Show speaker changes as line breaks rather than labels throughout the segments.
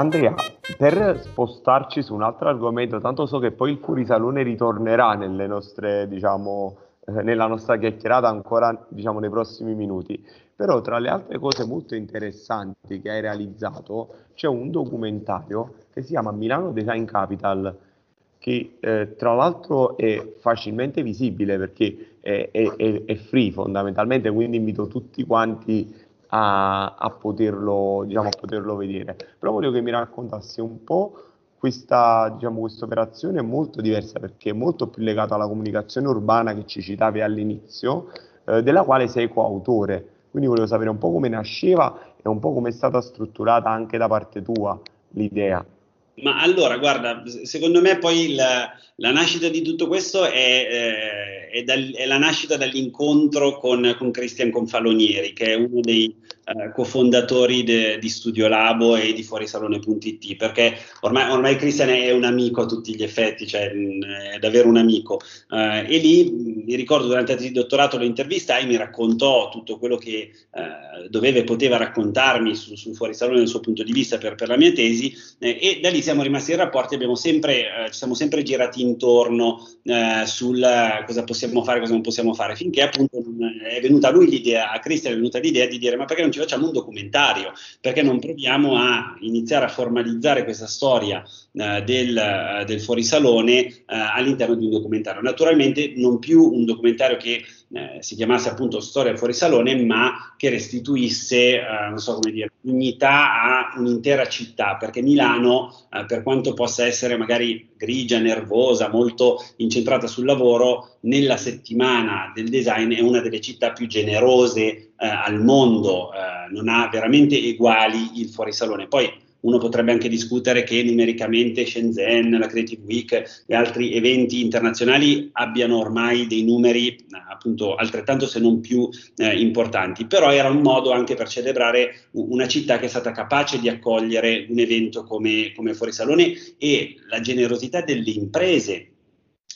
Andrea, per spostarci su un altro argomento, tanto so che poi il fuorisalone ritornerà nelle nostre, diciamo, eh, nella nostra chiacchierata ancora diciamo, nei prossimi minuti, però tra le altre cose molto interessanti che hai realizzato c'è un documentario che si chiama Milano Design Capital, che eh, tra l'altro è facilmente visibile perché è, è, è, free fondamentalmente, quindi invito tutti quanti a, a, poterlo, diciamo, a poterlo vedere. Però voglio che mi raccontassi un po' questa diciamo, operazione molto diversa perché è molto più legata alla comunicazione urbana che ci citavi all'inizio, eh, della quale sei coautore. Quindi volevo sapere un po' come nasceva e un po' come è stata strutturata anche da parte tua l'idea.
Ma allora, guarda, secondo me poi la, la nascita di tutto questo è, eh, è, dal, è la nascita dall'incontro con, con Cristian Confalonieri, che è uno dei eh, cofondatori de, di Studio Labo e di Fuorisalone.it, perché ormai, ormai Cristian è un amico a tutti gli effetti, cioè mh, è davvero un amico. Eh, e lì mi ricordo durante il dottorato lo intervistai, mi raccontò tutto quello che eh, doveva e poteva raccontarmi su, su Fuorisalone dal suo punto di vista per, per la mia tesi, eh, e da lì siamo rimasti in rapporti, abbiamo sempre, eh, ci siamo sempre girati intorno sul cosa possiamo fare, cosa non possiamo fare, finché appunto è venuta a lui l'idea, a Cristian è venuta l'idea di dire ma perché non ci facciamo un documentario, perché non proviamo a iniziare a formalizzare questa storia eh, del, eh, del fuorisalone eh, all'interno di un documentario. Naturalmente non più un documentario che eh, si chiamasse appunto Storia fuori salone, ma che restituisse, eh, non so come dire, dignità a un'intera città, perché Milano, eh, per quanto possa essere magari grigia, nervosa, molto incentrata sul lavoro, nella settimana del design è una delle città più generose eh, al mondo, eh, non ha veramente eguali il fuorisalone. Poi uno potrebbe anche discutere che numericamente Shenzhen, la Creative Week e altri eventi internazionali abbiano ormai dei numeri appunto altrettanto se non più eh, importanti, però era un modo anche per celebrare una città che è stata capace di accogliere un evento come, come Fuorisalone e la generosità delle imprese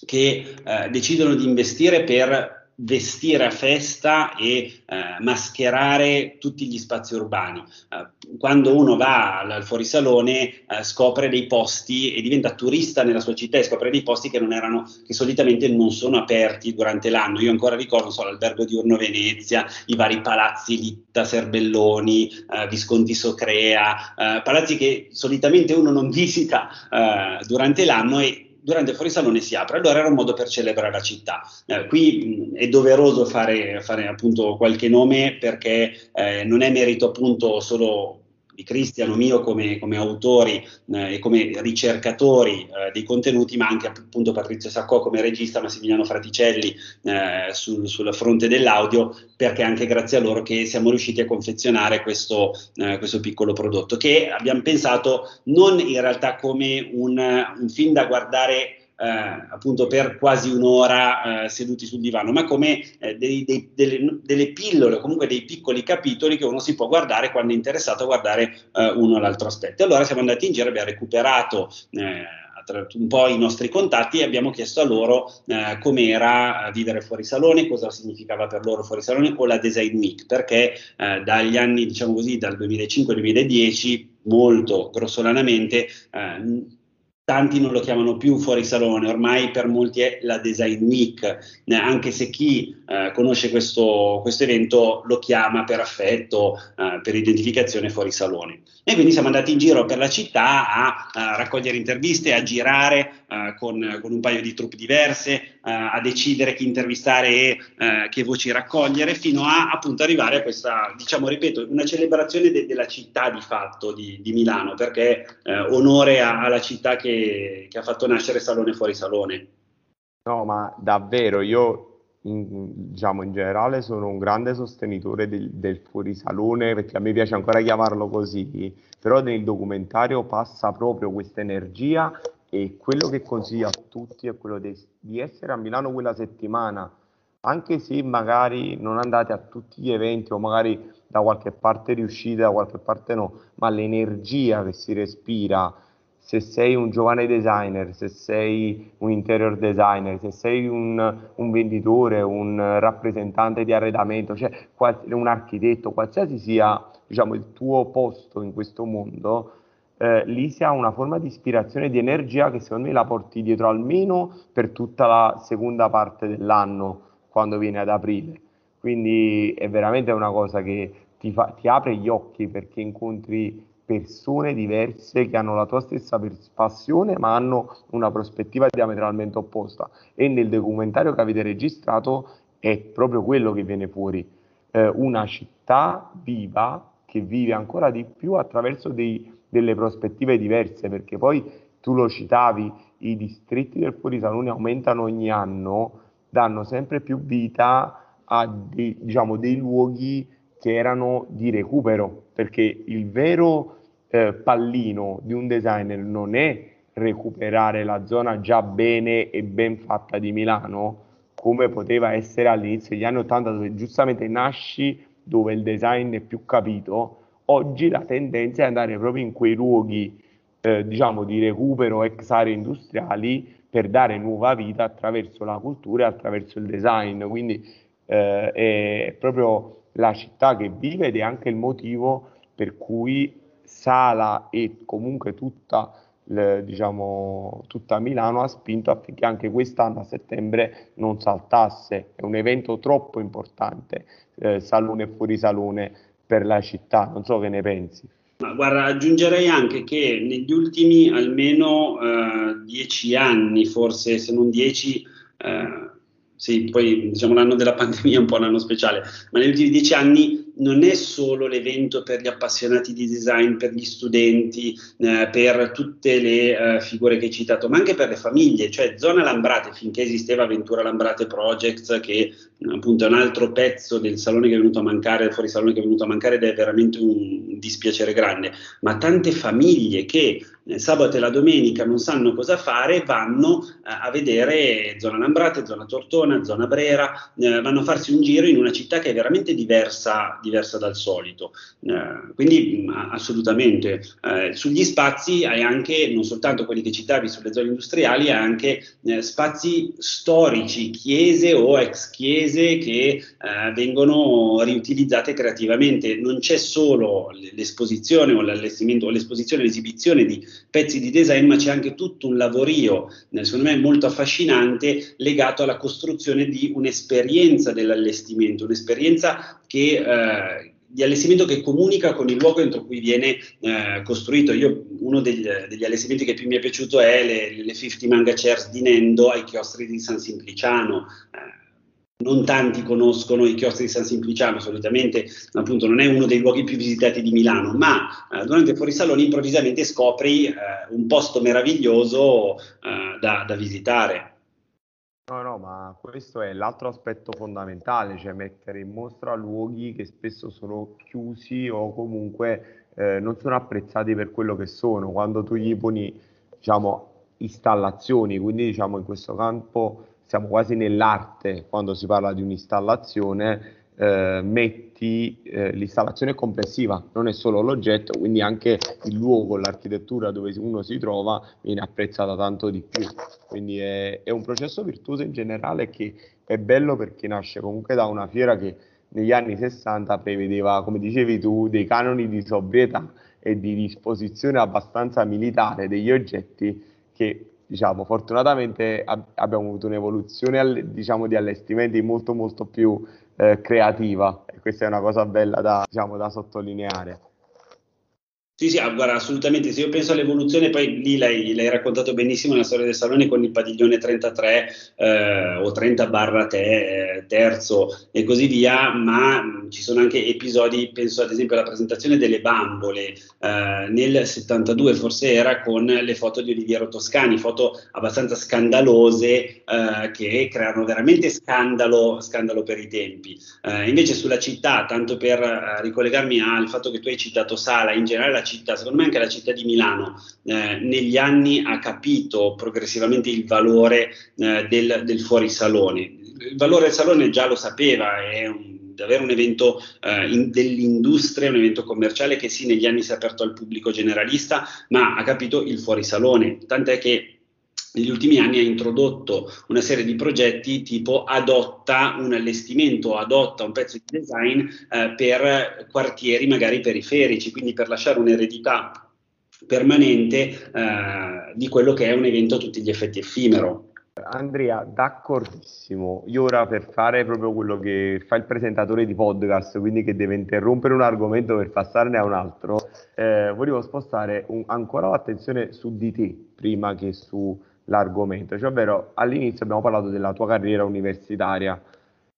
che eh, decidono di investire per vestire a festa e eh, mascherare tutti gli spazi urbani. Eh, quando uno va al, al fuorisalone eh, scopre dei posti e diventa turista nella sua città e scopre dei posti che non erano, che solitamente non sono aperti durante l'anno. Io ancora ricordo so, l'albergo diurno Venezia, i vari palazzi Litta, Serbelloni, eh, Visconti Socrea, eh, palazzi che solitamente uno non visita eh, durante l'anno e durante il fuorisalone si apre, allora era un modo per celebrare la città. Eh, qui mh, è doveroso fare, fare, appunto qualche nome perché eh, non è merito appunto solo di Cristiano mio come, come autori eh, e come ricercatori eh, dei contenuti, ma anche appunto Patrizio Saccò come regista, Massimiliano Fraticelli eh, sul, sulla fronte dell'audio, perché anche grazie a loro che siamo riusciti a confezionare questo, eh, questo piccolo prodotto, che abbiamo pensato non in realtà come un, un film da guardare eh, appunto per quasi un'ora eh, seduti sul divano, ma come eh, dei, dei, delle, delle, pillole comunque dei piccoli capitoli che uno si può guardare quando è interessato a guardare eh, uno o l'altro aspetto. Allora siamo andati in giro, abbiamo recuperato eh, un po' i nostri contatti e abbiamo chiesto a loro eh, com'era vivere fuori salone, cosa significava per loro fuori salone o la Design Week, perché eh, dagli anni, diciamo così, dal 2005-2010, molto grossolanamente, eh, tanti non lo chiamano più fuori salone, ormai per molti è la Design eh, anche se chi eh, conosce questo, questo, evento lo chiama per affetto, eh, per identificazione fuori salone. E quindi siamo andati in giro per la città a, a raccogliere interviste, a girare eh, con, con, un paio di truppe diverse, eh, a decidere chi intervistare e eh, che voci raccogliere, fino a appunto arrivare a questa, diciamo, ripeto, una celebrazione de- della città di fatto di, di Milano, perché onore alla città che, che ha fatto nascere Salone Fuori Salone.
No, ma davvero, io in, diciamo in generale sono un grande sostenitore del, del fuorisalone perché a me piace ancora chiamarlo così, però nel documentario passa proprio questa energia e quello che consiglio a tutti è quello di, di essere a Milano quella settimana, anche se magari non andate a tutti gli eventi o magari da qualche parte riuscite, da qualche parte no, ma l'energia che si respira se sei un giovane designer, se sei un interior designer, se sei un, un venditore, un rappresentante di arredamento, cioè un architetto, qualsiasi sia diciamo, il tuo posto in questo mondo, eh, lì si ha una forma di ispirazione e di energia che secondo me la porti dietro almeno per tutta la seconda parte dell'anno, quando viene ad aprile. Quindi è veramente una cosa che ti, fa, ti apre gli occhi perché incontri persone diverse che hanno la tua stessa passione ma hanno una prospettiva diametralmente opposta. E nel documentario che avete registrato è proprio quello che viene fuori, eh, una città viva che vive ancora di più attraverso dei, delle prospettive diverse perché poi tu lo citavi, i distretti del fuorisalone aumentano ogni anno, danno sempre più vita a dei, diciamo, dei luoghi che erano di recupero, perché il vero eh, pallino di un designer non è recuperare la zona già bene e ben fatta di Milano, come poteva essere all'inizio degli anni 80, dove giustamente nasci dove il design è più capito, oggi la tendenza è andare proprio in quei luoghi eh, diciamo di recupero ex aree industriali per dare nuova vita attraverso la cultura e attraverso il design. Quindi eh, è proprio la città che vive ed è anche il motivo per cui Sala e comunque tutta, le, diciamo, tutta Milano ha spinto affinché anche quest'anno a settembre non saltasse. È un evento troppo importante, eh, salone e fuorisalone per la città. Non so che ne pensi.
Ma guarda, aggiungerei anche che negli ultimi almeno eh, dieci anni, forse se non dieci, eh, sì, poi diciamo l'anno della pandemia è un po' un anno speciale, ma negli ultimi dieci anni non è solo l'evento per gli appassionati di design, per gli studenti, eh, per tutte le eh, figure che hai citato, ma anche per le famiglie, cioè Zona Lambrate, finché esisteva Ventura Lambrate Projects, che appunto è un altro pezzo del salone che è venuto a mancare, fuori salone che è venuto a mancare ed è veramente un dispiacere grande, ma tante famiglie che eh, sabato e la domenica non sanno cosa fare, vanno eh, a vedere zona Lambrate, zona Tortona, zona Brera, eh, vanno a farsi un giro in una città che è veramente diversa, diversa dal solito. Eh, quindi assolutamente. Eh, sugli spazi hai anche, non soltanto quelli che citavi sulle zone industriali, hai anche eh, spazi storici, chiese o ex chiese che vengono riutilizzate creativamente. Non c'è solo l'esposizione o l'allestimento o l'esposizione, l'esibizione di pezzi di design, ma c'è anche tutto un lavorio, secondo me molto affascinante, legato alla costruzione di un'esperienza dell'allestimento, un'esperienza che... Eh, di allestimento che comunica con il luogo entro cui viene eh, costruito. Io, uno degli, degli, allestimenti che più mi è piaciuto è le, le 50 manga chairs di Nendo ai chiostri di San Simpliciano. Eh, non tanti conoscono i chiostri di San Simpliciano, solitamente appunto non è uno dei luoghi più visitati di Milano, ma eh, durante il fuorisalone improvvisamente scopri eh, un posto meraviglioso eh, da, da, visitare.
No, no, ma questo è l'altro aspetto fondamentale, cioè mettere in mostra luoghi che spesso sono chiusi o comunque eh, non sono apprezzati per quello che sono. Quando tu gli poni, diciamo, installazioni, quindi diciamo in questo campo siamo quasi nell'arte quando si parla di un'installazione, eh, metti eh, l'installazione complessiva, non è solo l'oggetto, quindi anche il luogo, l'architettura dove uno si trova viene apprezzata tanto di più. Quindi è, è un processo virtuoso in generale che è bello perché nasce comunque da una fiera che negli anni 60 prevedeva, come dicevi tu, dei canoni di sobrietà e di disposizione abbastanza militare degli oggetti che diciamo, fortunatamente ab- abbiamo avuto un'evoluzione all- diciamo, di allestimenti molto molto più eh, creativa e questa è una cosa bella da, diciamo, da sottolineare.
Sì, sì, ah, guarda, assolutamente. Se io penso all'evoluzione, poi lì l'hai, l'hai raccontato benissimo nella storia del Salone con il padiglione 33 eh, o 30 barra te, eh, terzo e così via, ma ci sono anche episodi, penso ad esempio alla presentazione delle bambole eh, nel 72 forse era con le foto di Oliviero Toscani, foto abbastanza scandalose eh, che creano veramente scandalo, scandalo per i tempi. Eh, invece sulla città, tanto per eh, ricollegarmi al fatto che tu hai citato Sala, in generale città, secondo me anche la città di Milano eh, negli anni ha capito progressivamente il valore eh, del, del fuorisalone. Il valore del salone già lo sapeva, è un, davvero un evento eh, in, dell'industria, un evento commerciale che sì, negli anni si è aperto al pubblico generalista, ma ha capito il fuorisalone, tant'è che negli ultimi anni ha introdotto una serie di progetti tipo adotta un allestimento, adotta un pezzo di design eh, per quartieri magari periferici, quindi per lasciare un'eredità permanente eh, di quello che è un evento a tutti gli effetti effimero.
Andrea, d'accordissimo. Io ora per fare proprio quello che fa il presentatore di podcast, quindi che deve interrompere un argomento per passarne a un altro, eh, volevo spostare un, ancora l'attenzione su di te prima che sull'argomento, cioè ovvero all'inizio abbiamo parlato della tua carriera universitaria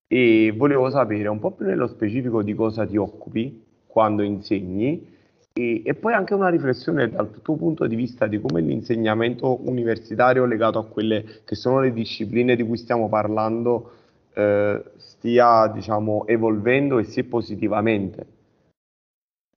e volevo sapere un po' più nello specifico di cosa ti occupi quando insegni e, e, poi anche una riflessione dal tuo punto di vista di come l'insegnamento universitario legato a quelle che sono le discipline di cui stiamo parlando eh, stia diciamo, evolvendo e se positivamente.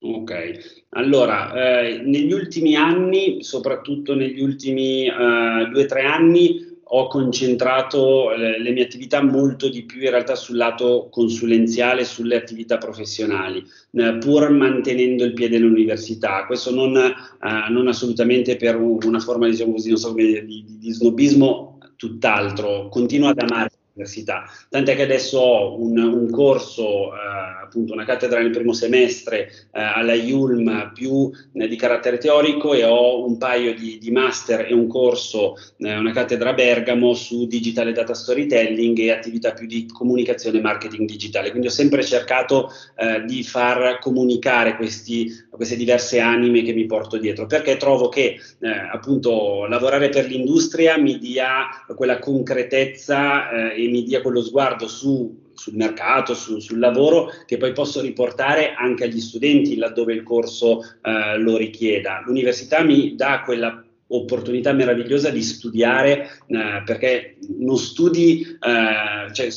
Ok, allora eh, negli ultimi anni, soprattutto negli ultimi eh, due o tre anni, ho concentrato le, eh, le, mie attività molto di più in realtà sul lato consulenziale, sulle attività professionali, eh, pur mantenendo il piede nell'università. Questo non, eh, non assolutamente per un, una forma diciamo così, so, di, di, di snobismo, tutt'altro. Continuo ad amare l'università, tant'è che adesso ho un, un corso, eh, appunto una cattedra nel primo semestre eh, alla IULM più eh, di carattere teorico e ho un paio di, di master e un corso, eh, una cattedra a Bergamo su digitale data storytelling e attività più di comunicazione e marketing digitale. Quindi ho sempre cercato eh, di far comunicare questi, queste diverse anime che mi porto dietro, perché trovo che eh, appunto lavorare per l'industria mi dia quella concretezza e mi dia quello sguardo su, sul mercato, su, sul lavoro, che poi posso riportare anche agli studenti laddove il corso eh, lo richieda. L'università mi dà quella opportunità meravigliosa di studiare eh, perché non studi, eh, cioè,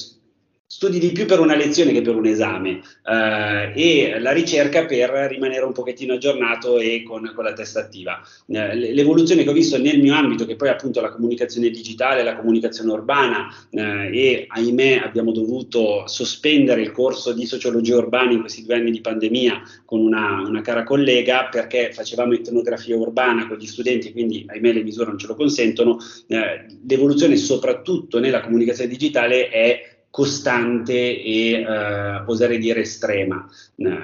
studi di più per una lezione che per un esame eh, e la ricerca per rimanere un pochettino aggiornato e con, con la testa attiva. Eh, l'evoluzione che ho visto nel mio ambito, che poi appunto la comunicazione digitale, la comunicazione urbana eh, e ahimè abbiamo dovuto sospendere il corso di sociologia urbana in questi due anni di pandemia con una, una cara collega perché facevamo etnografia urbana con gli studenti, quindi ahimè le misure non ce lo consentono. Eh, l'evoluzione soprattutto nella comunicazione digitale è costante e eh, oserei dire estrema. Eh,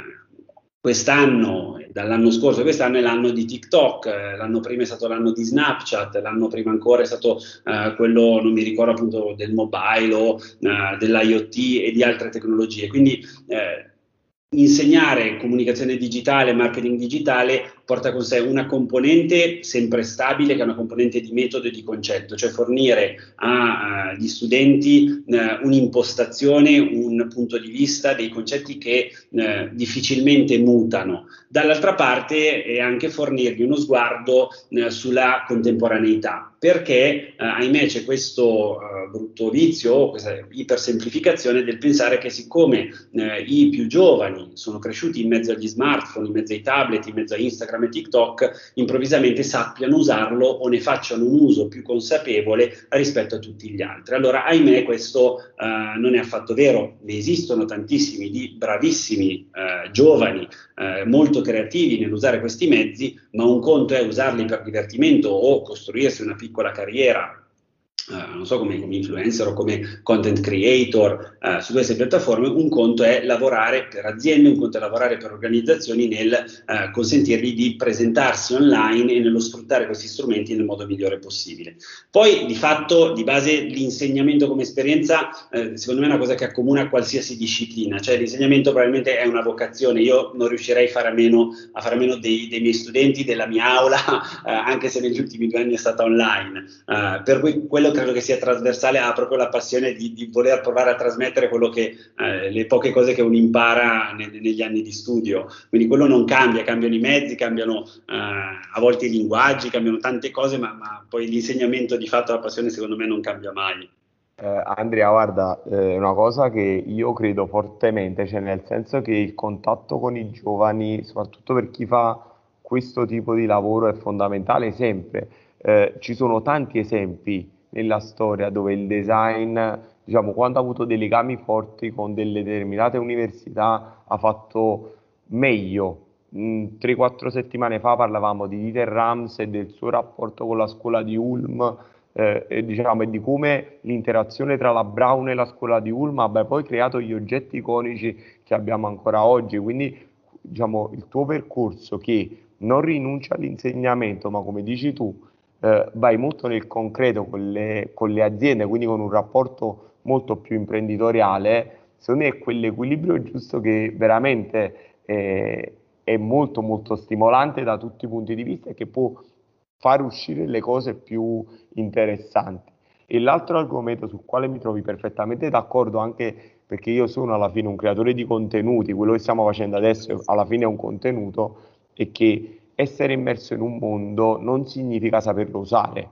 quest'anno, dall'anno scorso, quest'anno è l'anno di TikTok, eh, l'anno prima è stato l'anno di Snapchat, l'anno prima ancora è stato eh, quello, non mi ricordo appunto, del mobile o eh, dell'IoT e di altre tecnologie. Quindi eh, insegnare comunicazione digitale, marketing digitale porta con sé una componente sempre stabile che è una componente di metodo e di concetto, cioè fornire agli studenti eh, un'impostazione, un punto di vista, dei concetti che eh, difficilmente mutano. Dall'altra parte è anche fornirgli uno sguardo eh, sulla contemporaneità, perché eh, ahimè c'è questo eh, brutto vizio, questa ipersemplificazione del pensare che siccome eh, i più giovani sono cresciuti in mezzo agli smartphone, in mezzo ai tablet, in mezzo a Instagram, e TikTok improvvisamente sappiano usarlo o ne facciano un uso più consapevole rispetto a tutti gli altri. Allora, ahimè, questo uh, non è affatto vero, ne esistono tantissimi di bravissimi uh, giovani, uh, molto creativi nell'usare questi mezzi, ma un conto è usarli per divertimento o costruirsi una piccola carriera Uh, non so come, come, influencer o come content creator uh, su queste piattaforme, un conto è lavorare per aziende, un conto è lavorare per organizzazioni nel uh, consentirgli di presentarsi online e nello sfruttare questi strumenti nel modo migliore possibile. Poi di fatto, di base, l'insegnamento come esperienza, secondo me è una cosa che accomuna qualsiasi disciplina, cioè l'insegnamento probabilmente è una vocazione, io non riuscirei a fare a meno, a fare a meno dei, dei, miei studenti, della mia aula, anche se negli ultimi due anni è stata online. per cui quello che credo che sia trasversale, ha proprio la passione di, di voler provare a trasmettere che, eh, le poche cose che uno impara ne, negli anni di studio. Quindi quello non cambia, cambiano i mezzi, cambiano eh, a volte i linguaggi, cambiano tante cose, ma, ma poi l'insegnamento di fatto, la passione secondo me non cambia mai.
Eh, Andrea, guarda, eh, una cosa che io credo fortemente, cioè nel senso che il contatto con i giovani, soprattutto per chi fa questo tipo di lavoro, è fondamentale sempre. Eh, ci sono tanti esempi nella storia dove il design, diciamo, quando ha avuto dei legami forti con delle determinate università, ha fatto meglio. 3-4 settimane fa parlavamo di Dieter Rams e del suo rapporto con la scuola di Ulm eh, e, diciamo, e di come l'interazione tra la Brown e la scuola di Ulm abbia poi creato gli oggetti iconici che abbiamo ancora oggi. Quindi diciamo, il tuo percorso che non rinuncia all'insegnamento, ma come dici tu, eh, vai molto nel concreto con le, con le aziende, quindi con un rapporto molto più imprenditoriale, secondo me è quell'equilibrio giusto che veramente eh, è molto molto stimolante da tutti i punti di vista e che può far uscire le cose più interessanti. E l'altro argomento sul quale mi trovi perfettamente d'accordo, anche perché io sono alla fine un creatore di contenuti, quello che stiamo facendo adesso alla fine è un contenuto, è che essere immerso in un mondo non significa saperlo usare.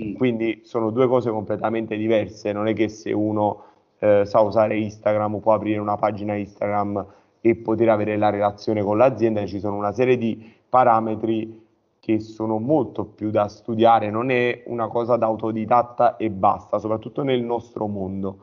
Mm. Quindi sono due cose completamente diverse, non è che se uno eh, sa usare Instagram può aprire una pagina Instagram e poter avere la relazione con l'azienda, ci sono una serie di parametri che sono molto più da studiare, non è una cosa da autodidatta e basta, soprattutto nel nostro mondo.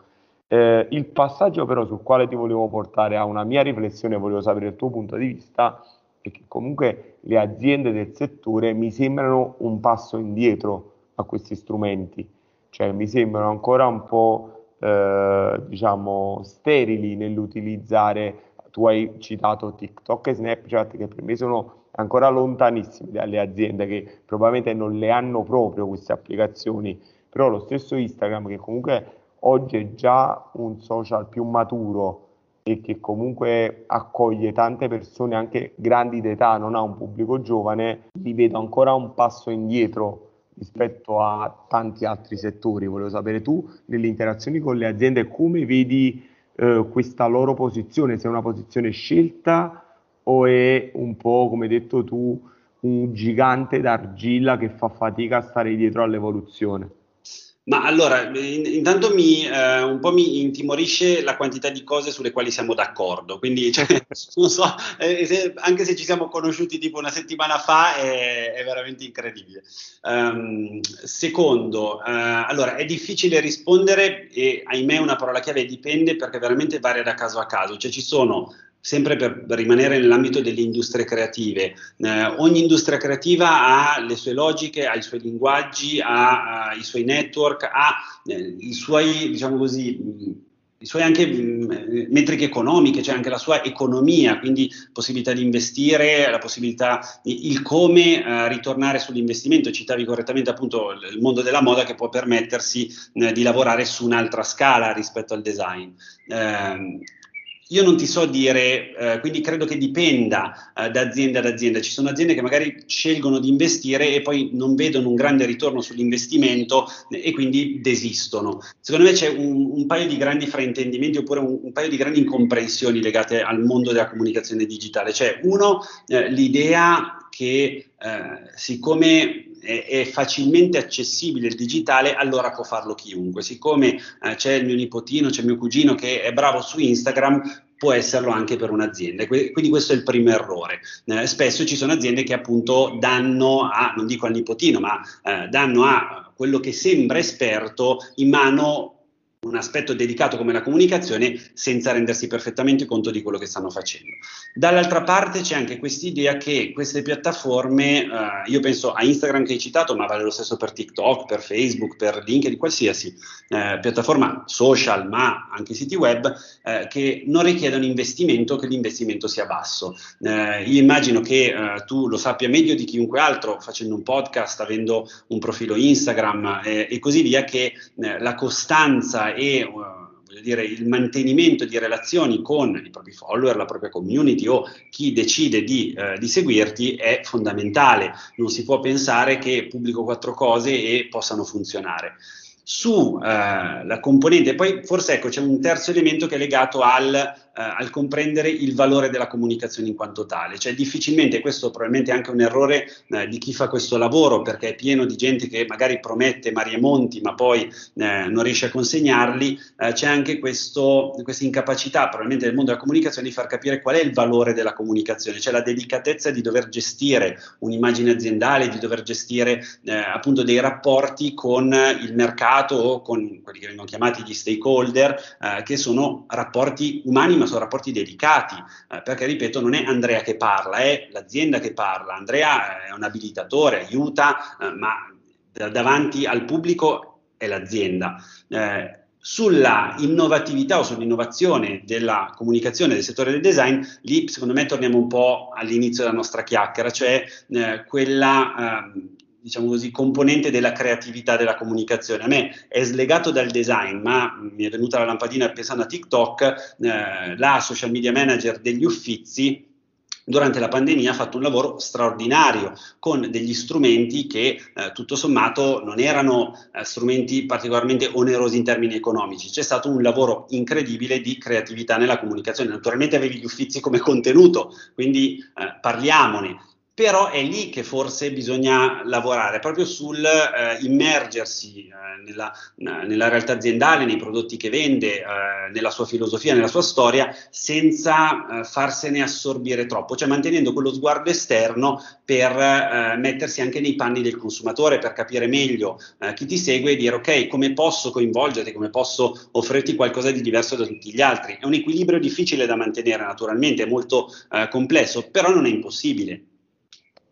Eh, il passaggio però sul quale ti volevo portare a una mia riflessione, volevo sapere il tuo punto di vista, è che comunque le aziende del settore mi sembrano un passo indietro a questi strumenti, cioè mi sembrano ancora un po' eh, diciamo sterili nell'utilizzare, tu hai citato TikTok e Snapchat che per me sono ancora lontanissimi dalle aziende che probabilmente non le hanno proprio queste applicazioni, però lo stesso Instagram che comunque oggi è già un social più maturo e che comunque accoglie tante persone anche grandi d'età, non ha un pubblico giovane, li vedo ancora un passo indietro rispetto a tanti altri settori. Volevo sapere tu nelle interazioni con le aziende come vedi eh, questa loro posizione, se è una posizione scelta o è un po', come hai detto tu, un gigante d'argilla che fa fatica a stare dietro all'evoluzione?
Ma allora, intanto mi, eh, un po' mi intimorisce la quantità di cose sulle quali siamo d'accordo, quindi cioè, non so, eh, se, anche se ci siamo conosciuti tipo una settimana fa è, è veramente incredibile. Um, secondo, eh, allora è difficile rispondere e ahimè una parola chiave dipende perché veramente varia da caso a caso, cioè ci sono sempre per rimanere nell'ambito delle industrie creative, eh, ogni industria creativa ha le sue logiche, ha i suoi linguaggi, ha, ha i suoi network, ha eh, i suoi, diciamo così, i suoi anche mh, metriche economiche, cioè anche la sua economia, quindi possibilità di investire, la possibilità, il come eh, ritornare sull'investimento. Citavi correttamente appunto il mondo della moda che può permettersi eh, di lavorare su un'altra scala rispetto al design. Eh, io non ti so dire, eh, quindi credo che dipenda eh, da azienda ad azienda. Ci sono aziende che magari scelgono di investire e poi non vedono un grande ritorno sull'investimento e quindi desistono. Secondo me c'è un, un paio di grandi fraintendimenti oppure un, un, paio di grandi incomprensioni legate al mondo della comunicazione digitale. Cioè, uno, eh, l'idea che eh, siccome è, è, facilmente accessibile il digitale, allora può farlo chiunque. Siccome eh, c'è il mio nipotino, c'è mio cugino che è bravo su Instagram, può esserlo anche per un'azienda. Quindi questo è il primo errore. Eh, spesso ci sono aziende che appunto danno a, non dico al nipotino, ma eh, danno a quello che sembra esperto in mano un aspetto dedicato come la comunicazione senza rendersi perfettamente conto di quello che stanno facendo. Dall'altra parte c'è anche questa idea che queste piattaforme, eh, io penso a Instagram che hai citato, ma vale lo stesso per TikTok, per Facebook, per LinkedIn, qualsiasi eh, piattaforma social, ma anche siti web, eh, che non richiedono investimento, che l'investimento sia basso. Eh, io immagino che eh, tu lo sappia meglio di chiunque altro facendo un podcast, avendo un profilo Instagram eh, e così via, che la costanza e uh, dire, il mantenimento di relazioni con i propri follower, la propria community o chi decide di, uh, di seguirti è fondamentale. Non si può pensare che pubblico quattro cose e possano funzionare sulla eh, componente, poi forse ecco c'è un terzo elemento che è legato al eh, al comprendere il valore della comunicazione in quanto tale. Cioè difficilmente, questo probabilmente è anche un errore eh, di chi fa questo lavoro, perché è pieno di gente che magari promette mari monti, ma poi eh, non riesce a consegnarli, eh, c'è anche questo, questa incapacità probabilmente del mondo della comunicazione di far capire qual è il valore della comunicazione, cioè la delicatezza di dover gestire un'immagine aziendale, di dover gestire eh, appunto dei rapporti con il mercato o con quelli che vengono chiamati gli stakeholder, eh, che sono rapporti umani ma sono rapporti dedicati, eh, perché ripeto, non è Andrea che parla, è l'azienda che parla. Andrea è un abilitatore, aiuta, eh, ma davanti al pubblico è l'azienda. Eh, sulla innovatività o sull'innovazione della comunicazione del settore del design, lì secondo me torniamo un po' all'inizio della nostra chiacchiera, cioè eh, quella eh, diciamo così, componente della creatività della comunicazione. A me è slegato dal design, ma mi è venuta la lampadina pensando a TikTok, eh, la social media manager degli Uffizi durante la pandemia ha fatto un lavoro straordinario con degli strumenti che eh, tutto sommato non erano eh, strumenti particolarmente onerosi in termini economici. C'è stato un lavoro incredibile di creatività nella comunicazione. Naturalmente avevi gli uffizi come contenuto, quindi eh, parliamone però è lì che forse bisogna lavorare, proprio sul eh, immergersi eh, nella, nella, realtà aziendale, nei prodotti che vende, eh, nella sua filosofia, nella sua storia, senza eh, farsene assorbire troppo, cioè mantenendo quello sguardo esterno per eh, mettersi anche nei panni del consumatore, per capire meglio eh, chi ti segue e dire ok, come posso coinvolgerti, come posso offrirti qualcosa di diverso da tutti gli altri. È un equilibrio difficile da mantenere naturalmente, è molto complesso, però non è impossibile.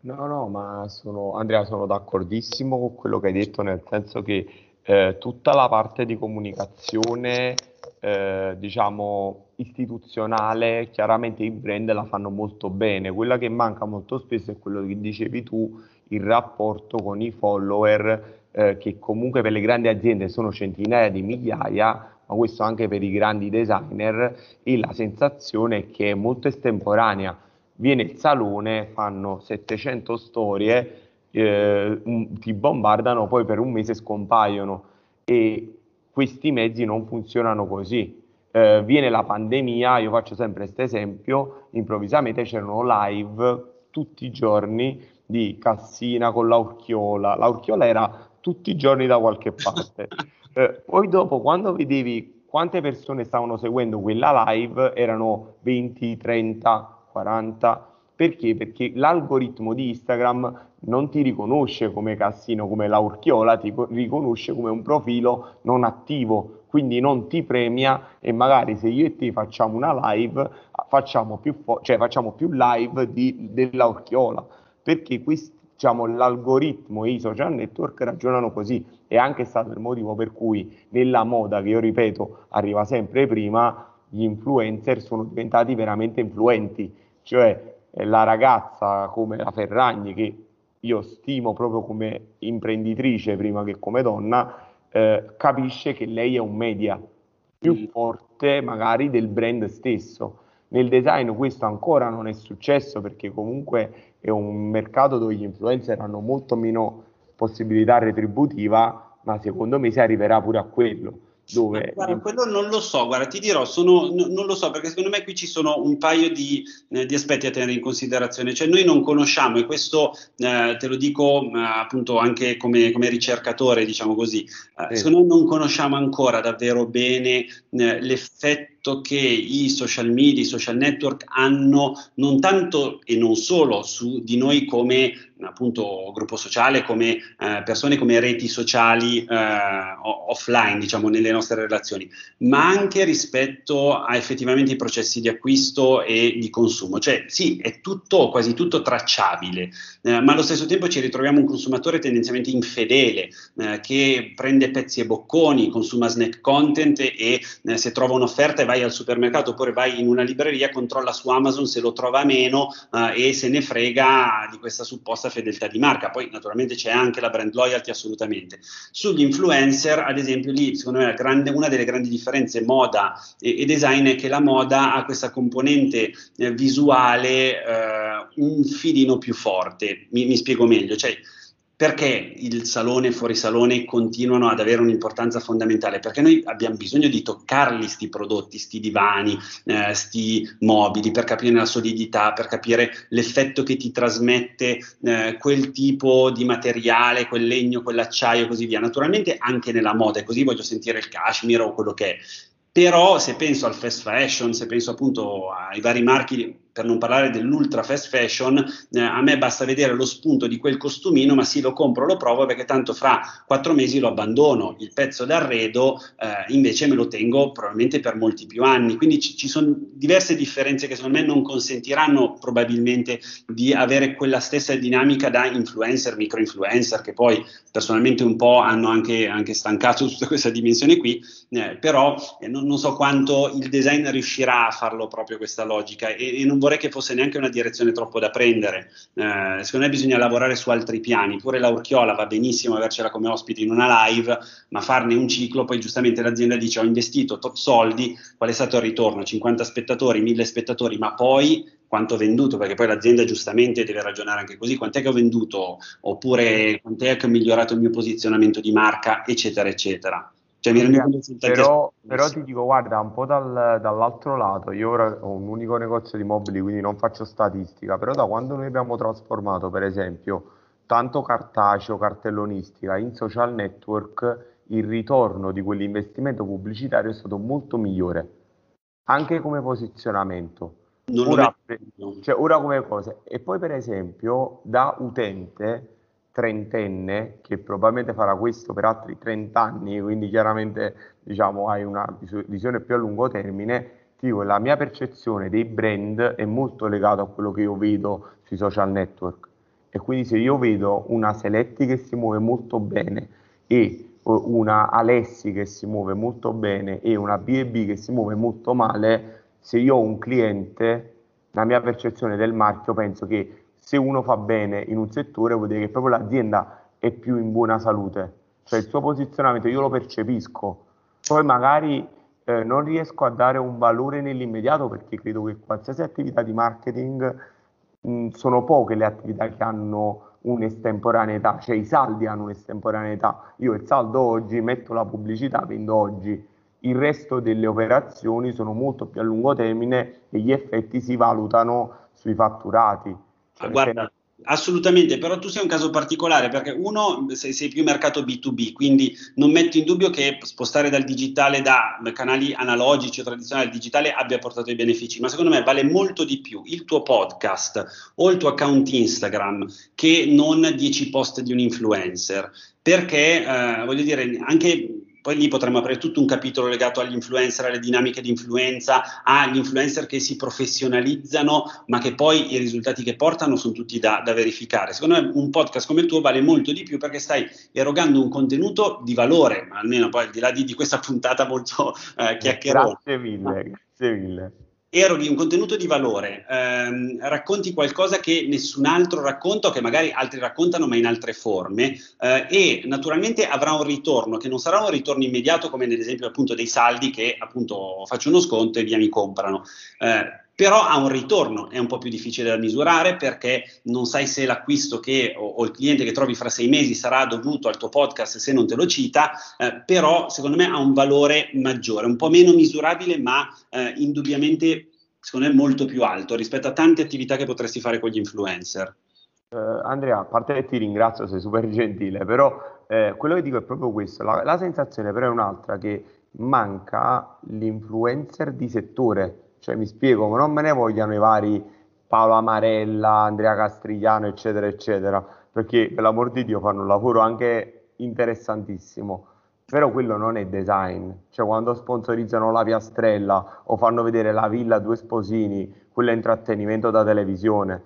No, no, ma sono, Andrea, sono d'accordissimo con quello che hai detto, nel senso che eh, tutta la parte di comunicazione, eh, diciamo, istituzionale, chiaramente i brand la fanno molto bene. Quella che manca molto spesso è quello che dicevi tu, il rapporto con i follower, eh, che comunque per le grandi aziende sono centinaia di migliaia, ma questo anche per i grandi designer, e la sensazione è che è molto estemporanea viene il salone, fanno 700 storie, eh, un, ti bombardano, poi per un mese scompaiono e questi mezzi non funzionano così. Eh, viene la pandemia, io faccio sempre questo esempio, improvvisamente c'erano live tutti i giorni di Cassina con l'Aurchiola, l'Aurchiola era tutti i giorni da qualche parte. Eh, poi dopo, quando vedevi quante persone stavano seguendo quella live, erano 20, 30, 40. Perché? Perché l'algoritmo di Instagram non ti riconosce come Cassino, come Laurchiola, ti riconosce come un profilo non attivo, quindi non ti premia e magari se io e te facciamo una live, facciamo più, fo- cioè facciamo più live di, dell'Aurchiola, perché questi, diciamo, l'algoritmo e i social network ragionano così. È anche stato il motivo per cui nella moda, che io ripeto arriva sempre prima, gli influencer sono diventati veramente influenti cioè eh, la ragazza come la Ferragni, che io stimo proprio come imprenditrice prima che come donna, eh, capisce che lei è un media più forte magari del brand stesso. Nel design questo ancora non è successo perché comunque è un mercato dove gli influencer hanno molto meno possibilità retributiva, ma secondo me si arriverà pure a quello dove...
Guarda, quello non lo so, guarda, ti dirò, sono, no, non lo so perché secondo me qui ci sono un paio di, eh, di, aspetti a tenere in considerazione, cioè noi non conosciamo e questo eh, te lo dico eh, appunto anche come, come, ricercatore, diciamo così, eh, secondo me non conosciamo ancora davvero bene eh, l'effetto che i social media, i social network hanno non tanto e non solo su di noi come appunto gruppo sociale, come eh, persone, come reti sociali eh, offline, diciamo, nelle nostre relazioni, ma anche rispetto a effettivamente i processi di acquisto e di consumo. Cioè, sì, è tutto, quasi tutto tracciabile, eh, ma allo stesso tempo ci ritroviamo un consumatore tendenzialmente infedele, eh, che prende pezzi e bocconi, consuma snack content e eh, se trova un'offerta e vai al supermercato oppure vai in una libreria, controlla su Amazon se lo trova meno eh, e se ne frega di questa supposta fedeltà di marca. Poi naturalmente c'è anche la brand loyalty assolutamente. Sugli influencer, ad esempio, lì secondo me grande, una delle grandi differenze moda e, e, design è che la moda ha questa componente eh, visuale eh, un filino più forte. Mi, mi spiego meglio, cioè perché il salone e fuori salone continuano ad avere un'importanza fondamentale? Perché noi abbiamo bisogno di toccarli sti prodotti, sti divani, eh, sti mobili, per capire la solidità, per capire l'effetto che ti trasmette eh, quel tipo di materiale, quel legno, quell'acciaio e così via. Naturalmente anche nella moda, e così voglio sentire il cashmere o quello che è. Però se penso al fast fashion, se penso appunto ai vari marchi per non parlare dell'ultra fast fashion, eh, a me basta vedere lo spunto di quel costumino, ma sì, lo compro, lo provo perché tanto fra quattro mesi lo abbandono. Il pezzo d'arredo eh, invece me lo tengo probabilmente per molti più anni. Quindi ci, ci sono diverse differenze che secondo me non consentiranno probabilmente di avere quella stessa dinamica da influencer, micro influencer, che poi personalmente un po' hanno anche, anche stancato tutta questa dimensione qui, eh, però eh, non, non, so quanto il design riuscirà a farlo proprio questa logica e, e non vorrei che fosse neanche una direzione troppo da prendere. Eh, secondo me bisogna lavorare su altri piani. Pure l'Aurchiola va benissimo avercela come ospite in una live, ma farne un ciclo, poi giustamente l'azienda dice ho investito tot soldi, qual è stato il ritorno? 50 spettatori, 1000 spettatori, ma poi quanto ho venduto, perché poi l'azienda giustamente deve ragionare anche così, quant'è che ho venduto, oppure quant'è che ho migliorato il mio posizionamento di marca, eccetera, eccetera.
Cioè, mi rendo conto però, però ti dico, guarda, un po' dal, dall'altro lato, io ora ho un unico negozio di mobili, quindi non faccio statistica, però da quando noi abbiamo trasformato, per esempio, tanto cartaceo, cartellonistica in social network, il ritorno di quell'investimento pubblicitario è stato molto migliore, anche come posizionamento. Ora, cioè, ora come cosa. E poi, per esempio, da utente trentenne che probabilmente farà questo per altri 30 anni, quindi chiaramente diciamo hai una visione più a lungo termine, dico, la mia percezione dei brand è molto legata a quello che io vedo sui social network. E quindi se io vedo una Seletti che si muove molto bene e una Alessi che si muove molto bene e una B&B che si muove molto male, se io ho un cliente, la mia percezione del marchio penso che se uno fa bene in un settore vuol dire che proprio l'azienda è più in buona salute, cioè il suo posizionamento io lo percepisco, poi magari eh, non riesco a dare un valore nell'immediato perché credo che qualsiasi attività di marketing mh, sono poche le attività che hanno un'estemporaneità, cioè i saldi hanno un'estemporaneità, io il saldo oggi metto la pubblicità, vendo oggi, il resto delle operazioni sono molto più a lungo termine e gli effetti si valutano sui fatturati.
Guarda, assolutamente, però tu sei un caso particolare perché uno sei, sei, più mercato B2B, quindi non metto in dubbio che spostare dal digitale da canali analogici o tradizionali al digitale abbia portato i benefici, ma secondo me vale molto di più il tuo podcast o il tuo account Instagram che non 10 post di un influencer, perché eh, voglio dire, anche poi lì potremmo aprire tutto un capitolo legato agli influencer, alle dinamiche di influenza, agli influencer che si professionalizzano, ma che poi i risultati che portano sono tutti da, da, verificare. Secondo me un podcast come il tuo vale molto di più perché stai erogando un contenuto di valore, almeno poi al di là di, di questa puntata molto eh, chiacchierata.
Grazie mille, grazie mille
eroghi un contenuto di valore, ehm, racconti qualcosa che nessun altro racconta o che magari altri raccontano ma in altre forme eh, e naturalmente avrà un ritorno che non sarà un ritorno immediato come nell'esempio appunto dei saldi che appunto faccio uno sconto e via mi comprano. Eh, però ha un ritorno, è un po' più difficile da misurare perché non sai se l'acquisto che, o, o, il cliente che trovi fra sei mesi sarà dovuto al tuo podcast se non te lo cita, eh, però secondo me ha un valore maggiore, un po' meno misurabile ma eh, indubbiamente secondo me molto più alto rispetto a tante attività che potresti fare con gli influencer.
Uh, Andrea, a parte che ti ringrazio, sei super gentile, però eh, quello che dico è proprio questo, la, la sensazione però è un'altra, che manca l'influencer di settore, cioè mi spiego, non me ne vogliano i vari Paolo Amarella, Andrea Castrigliano, eccetera, eccetera, perché per l'amor di Dio fanno un lavoro anche interessantissimo, però quello non è design, cioè quando sponsorizzano la piastrella o fanno vedere la villa due sposini, quello è intrattenimento da televisione.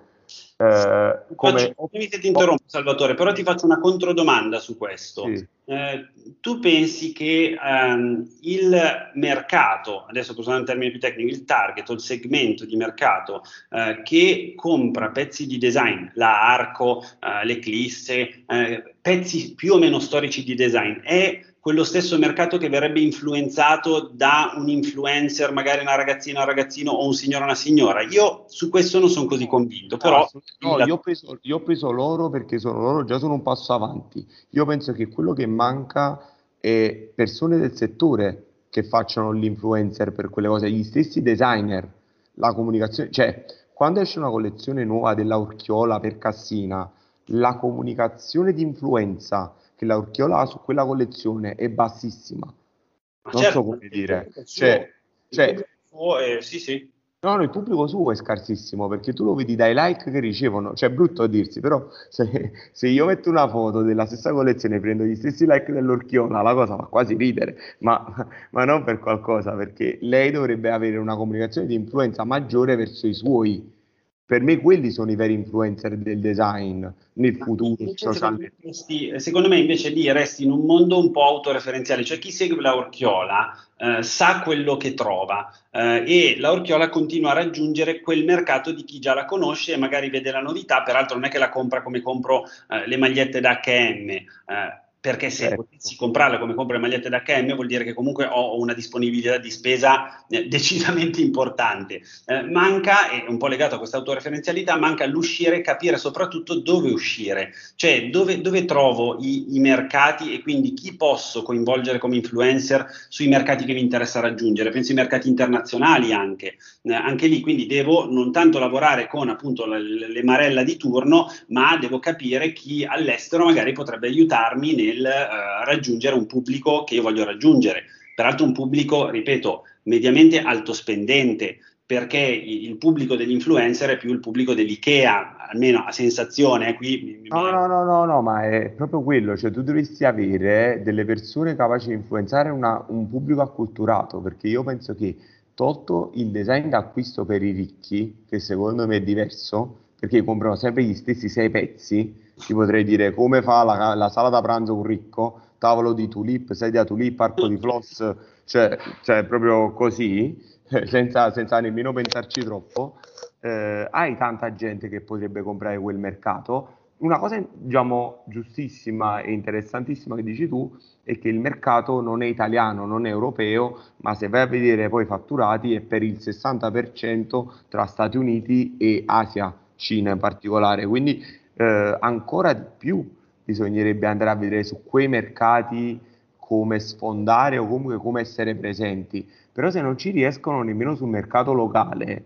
Eh, come... Faccio, ti interrompo Salvatore, però ti faccio una controdomanda su questo. Sì. Eh, tu pensi che ehm, il mercato, adesso usare un termine più tecnico, il target o il segmento di mercato eh, che compra pezzi di design, la Arco, eh, l'Eclisse, eh, pezzi più o meno storici di design, è quello stesso mercato che verrebbe influenzato da un influencer, magari una ragazzina, un ragazzino o un signore, una signora. Io su questo non sono così convinto, però...
No, io, ho preso, io ho preso loro perché sono, loro già sono un passo avanti. Io penso che quello che manca è persone del settore che facciano l'influencer per quelle cose, gli stessi designer, la comunicazione, cioè quando esce una collezione nuova della Urchiola per Cassina, la comunicazione di influenza che la Urchiola su quella collezione è bassissima. Non certo, so come dire. Cioè, cioè,
oh, eh, sì, sì.
No, no, il pubblico suo è scarsissimo perché tu lo vedi dai like che ricevono, cioè è brutto a dirsi, però se, se io metto una foto della stessa collezione e prendo gli stessi like dell'Orchiola, la cosa fa quasi ridere, ma, ma non per qualcosa, perché lei dovrebbe avere una comunicazione di influenza maggiore verso i suoi per me quelli sono i veri influencer del design nel futuro
secondo, me, secondo me invece lì resti in un mondo un po' autoreferenziale, cioè chi segue la Orchiola eh, sa quello che trova eh, e la Orchiola continua a raggiungere quel mercato di chi già la conosce e magari vede la novità, peraltro non è che la compra come compro eh, le magliette da H&M, perché se certo. potessi comprarla come compro le magliette da HM vuol dire che comunque ho una disponibilità di spesa eh, decisamente importante. Eh, manca, è un po' legato a questa autoreferenzialità, manca l'uscire e capire soprattutto dove uscire, cioè dove, dove trovo i, i, mercati e quindi chi posso coinvolgere come influencer sui mercati che mi interessa raggiungere. Penso ai mercati internazionali anche, eh, anche lì quindi devo non tanto lavorare con appunto le, le marella di turno, ma devo capire chi all'estero magari potrebbe aiutarmi nel nel uh, raggiungere un pubblico che io voglio raggiungere. Peraltro un pubblico, ripeto, mediamente alto spendente, perché il pubblico degli influencer è più il pubblico dell'IKEA, almeno a sensazione. Qui
no, no, no, no, no, ma è proprio quello, cioè tu dovresti avere delle persone capaci di influenzare una, un pubblico acculturato, perché io penso che tolto il design d'acquisto per i ricchi, che secondo me è diverso, perché comprano sempre gli stessi sei pezzi, ti potrei dire come fa la, la sala da pranzo un ricco, tavolo di tulip, sedia tulip, arco di floss, cioè, cioè proprio così, senza, senza nemmeno pensarci troppo, eh, hai tanta gente che potrebbe comprare quel mercato. Una cosa, diciamo, giustissima e interessantissima che dici tu è che il mercato non è italiano, non è europeo, ma se vai a vedere poi i fatturati è per il 60% tra Stati Uniti e Asia, Cina in particolare. Quindi eh, ancora di più bisognerebbe andare a vedere su quei mercati come sfondare o comunque come essere presenti. Però se non ci riescono nemmeno sul mercato locale,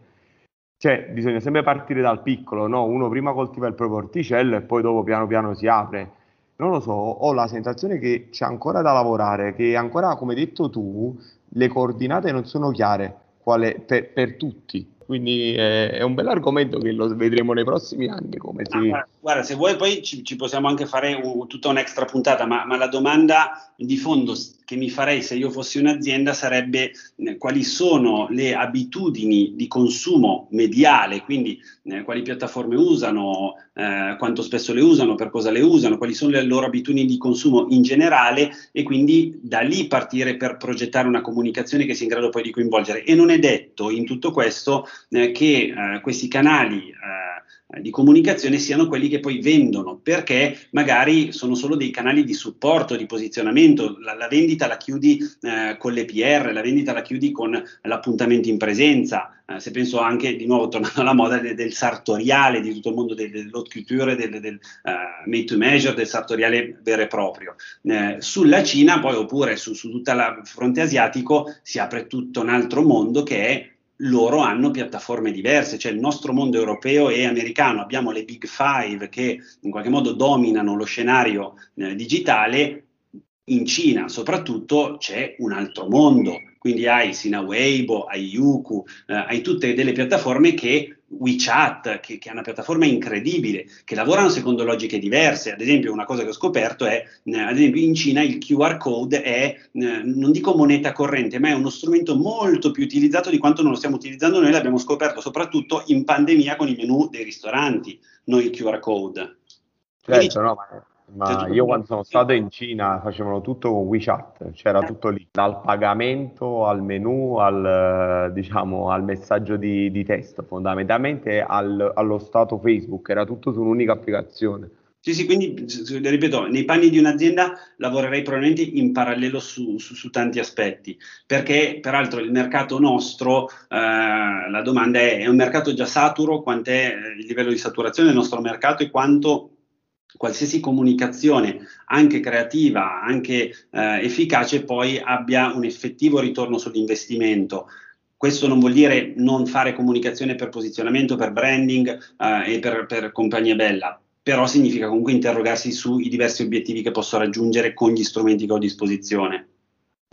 cioè bisogna sempre partire dal piccolo, no? Uno prima coltiva il proprio orticello e poi dopo piano piano si apre. Non lo so, ho la sensazione che c'è ancora da lavorare, che ancora, come hai detto tu, le coordinate non sono chiare quale, per, per tutti. Quindi è, è un bell'argomento che lo vedremo nei prossimi anni. Come si...
ah, guarda, se vuoi poi ci, ci possiamo anche fare un, tutta un'extra puntata, ma, ma, la domanda di fondo che mi farei se io fossi un'azienda sarebbe eh, quali sono le abitudini di consumo mediale, quindi eh, quali piattaforme usano, eh, quanto spesso le usano, per cosa le usano, quali sono le loro abitudini di consumo in generale e quindi da lì partire per progettare una comunicazione che sia in grado poi di coinvolgere. E non è detto in tutto questo eh, che eh, questi canali eh, di comunicazione siano quelli che poi vendono, perché magari sono solo dei canali di supporto, di posizionamento, la, la vendita la chiudi eh, con le PR, la vendita la chiudi con l'appuntamento in presenza, eh, se penso anche di nuovo tornando alla moda del, del sartoriale, di tutto il mondo del, dell'haute del, del uh, made to measure, del sartoriale vero e proprio. Eh, sulla Cina poi oppure su, su tutto il fronte asiatico si apre tutto un altro mondo che è loro hanno piattaforme diverse, cioè il nostro mondo europeo e americano, abbiamo le Big Five che in qualche modo dominano lo scenario eh, digitale, in Cina soprattutto c'è un altro mondo, quindi hai Sina Weibo, hai Yuku, eh, hai tutte delle piattaforme che WeChat, che, che, è una piattaforma incredibile, che lavorano secondo logiche diverse. Ad esempio, una cosa che ho scoperto è, eh, ad esempio, in Cina il QR code è, eh, non dico moneta corrente, ma è uno strumento molto più utilizzato di quanto non lo stiamo utilizzando noi. L'abbiamo scoperto soprattutto in pandemia con i menu dei ristoranti, noi il QR code.
Certo, Quindi, no, ma ma io quando sono stato in Cina facevano tutto con WeChat, c'era tutto lì, dal pagamento al menu al, diciamo, al messaggio di, di testo, fondamentalmente al, allo stato Facebook, era tutto su un'unica applicazione.
Sì, sì, quindi ripeto, nei panni di un'azienda lavorerei probabilmente in parallelo su, su, su tanti aspetti, perché peraltro il mercato nostro, eh, la domanda è, è un mercato già saturo, quant'è il livello di saturazione del nostro mercato e quanto qualsiasi comunicazione, anche creativa, anche eh, efficace, poi abbia un effettivo ritorno sull'investimento. Questo non vuol dire non fare comunicazione per posizionamento, per branding eh, e per, per compagnia bella, però significa comunque interrogarsi sui diversi obiettivi che posso raggiungere con gli strumenti che ho a disposizione.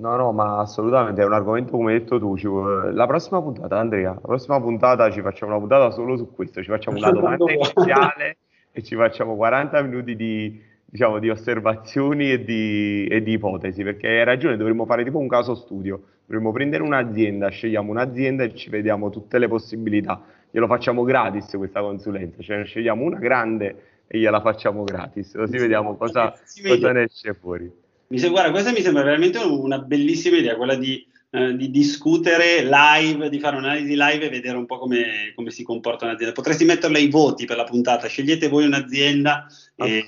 No, no, ma assolutamente è un argomento come hai detto tu. ci La prossima puntata, Andrea, la prossima puntata ci facciamo una puntata solo su questo, ci facciamo una domanda iniziale e ci facciamo 40 minuti di, diciamo, di osservazioni e di, e di ipotesi, perché hai ragione, dovremmo fare tipo un caso studio, dovremmo prendere un'azienda, scegliamo un'azienda e ci vediamo tutte le possibilità. Glielo facciamo gratis questa consulenza, cioè scegliamo una grande e gliela facciamo gratis, così vediamo cosa, cosa ne esce fuori.
Mi sembra, guarda, questa mi sembra veramente una bellissima idea, quella di, eh, di discutere live, di fare un'analisi live e vedere un po' come, come, si comporta un'azienda. Potresti metterla ai voti per la puntata, scegliete voi un'azienda. E,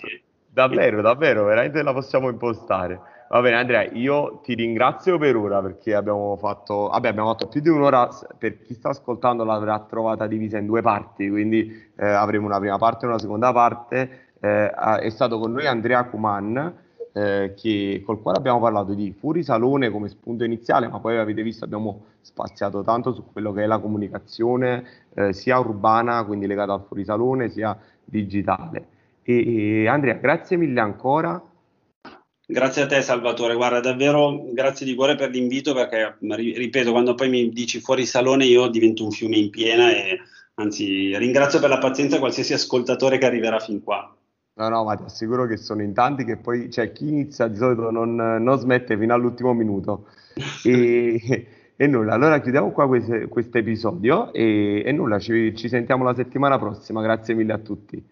davvero, e... davvero, veramente la possiamo impostare. Va bene Andrea, io ti ringrazio per ora perché abbiamo fatto, vabbè, abbiamo fatto più di un'ora, per chi sta ascoltando l'avrà trovata divisa in due parti, quindi eh, avremo una prima parte e una seconda parte. Eh, è stato con noi Andrea Cuman, eh, che, col quale abbiamo parlato di Fuori Salone come spunto iniziale, ma poi avete visto abbiamo spaziato tanto su quello che è la comunicazione eh, sia urbana, quindi legata al Fuori Salone, sia digitale. E, e Andrea, grazie mille ancora.
Grazie a te Salvatore, guarda davvero grazie di cuore per l'invito perché ripeto quando poi mi dici fuori salone io divento un fiume in piena e anzi ringrazio per la pazienza qualsiasi ascoltatore che arriverà fin qua.
No, no, ma ti assicuro che sono in tanti che poi, cioè chi inizia di solito non, non smette fino all'ultimo minuto. E, e nulla, allora chiudiamo qua questo episodio e, e nulla, ci, ci sentiamo la settimana prossima, grazie mille a tutti.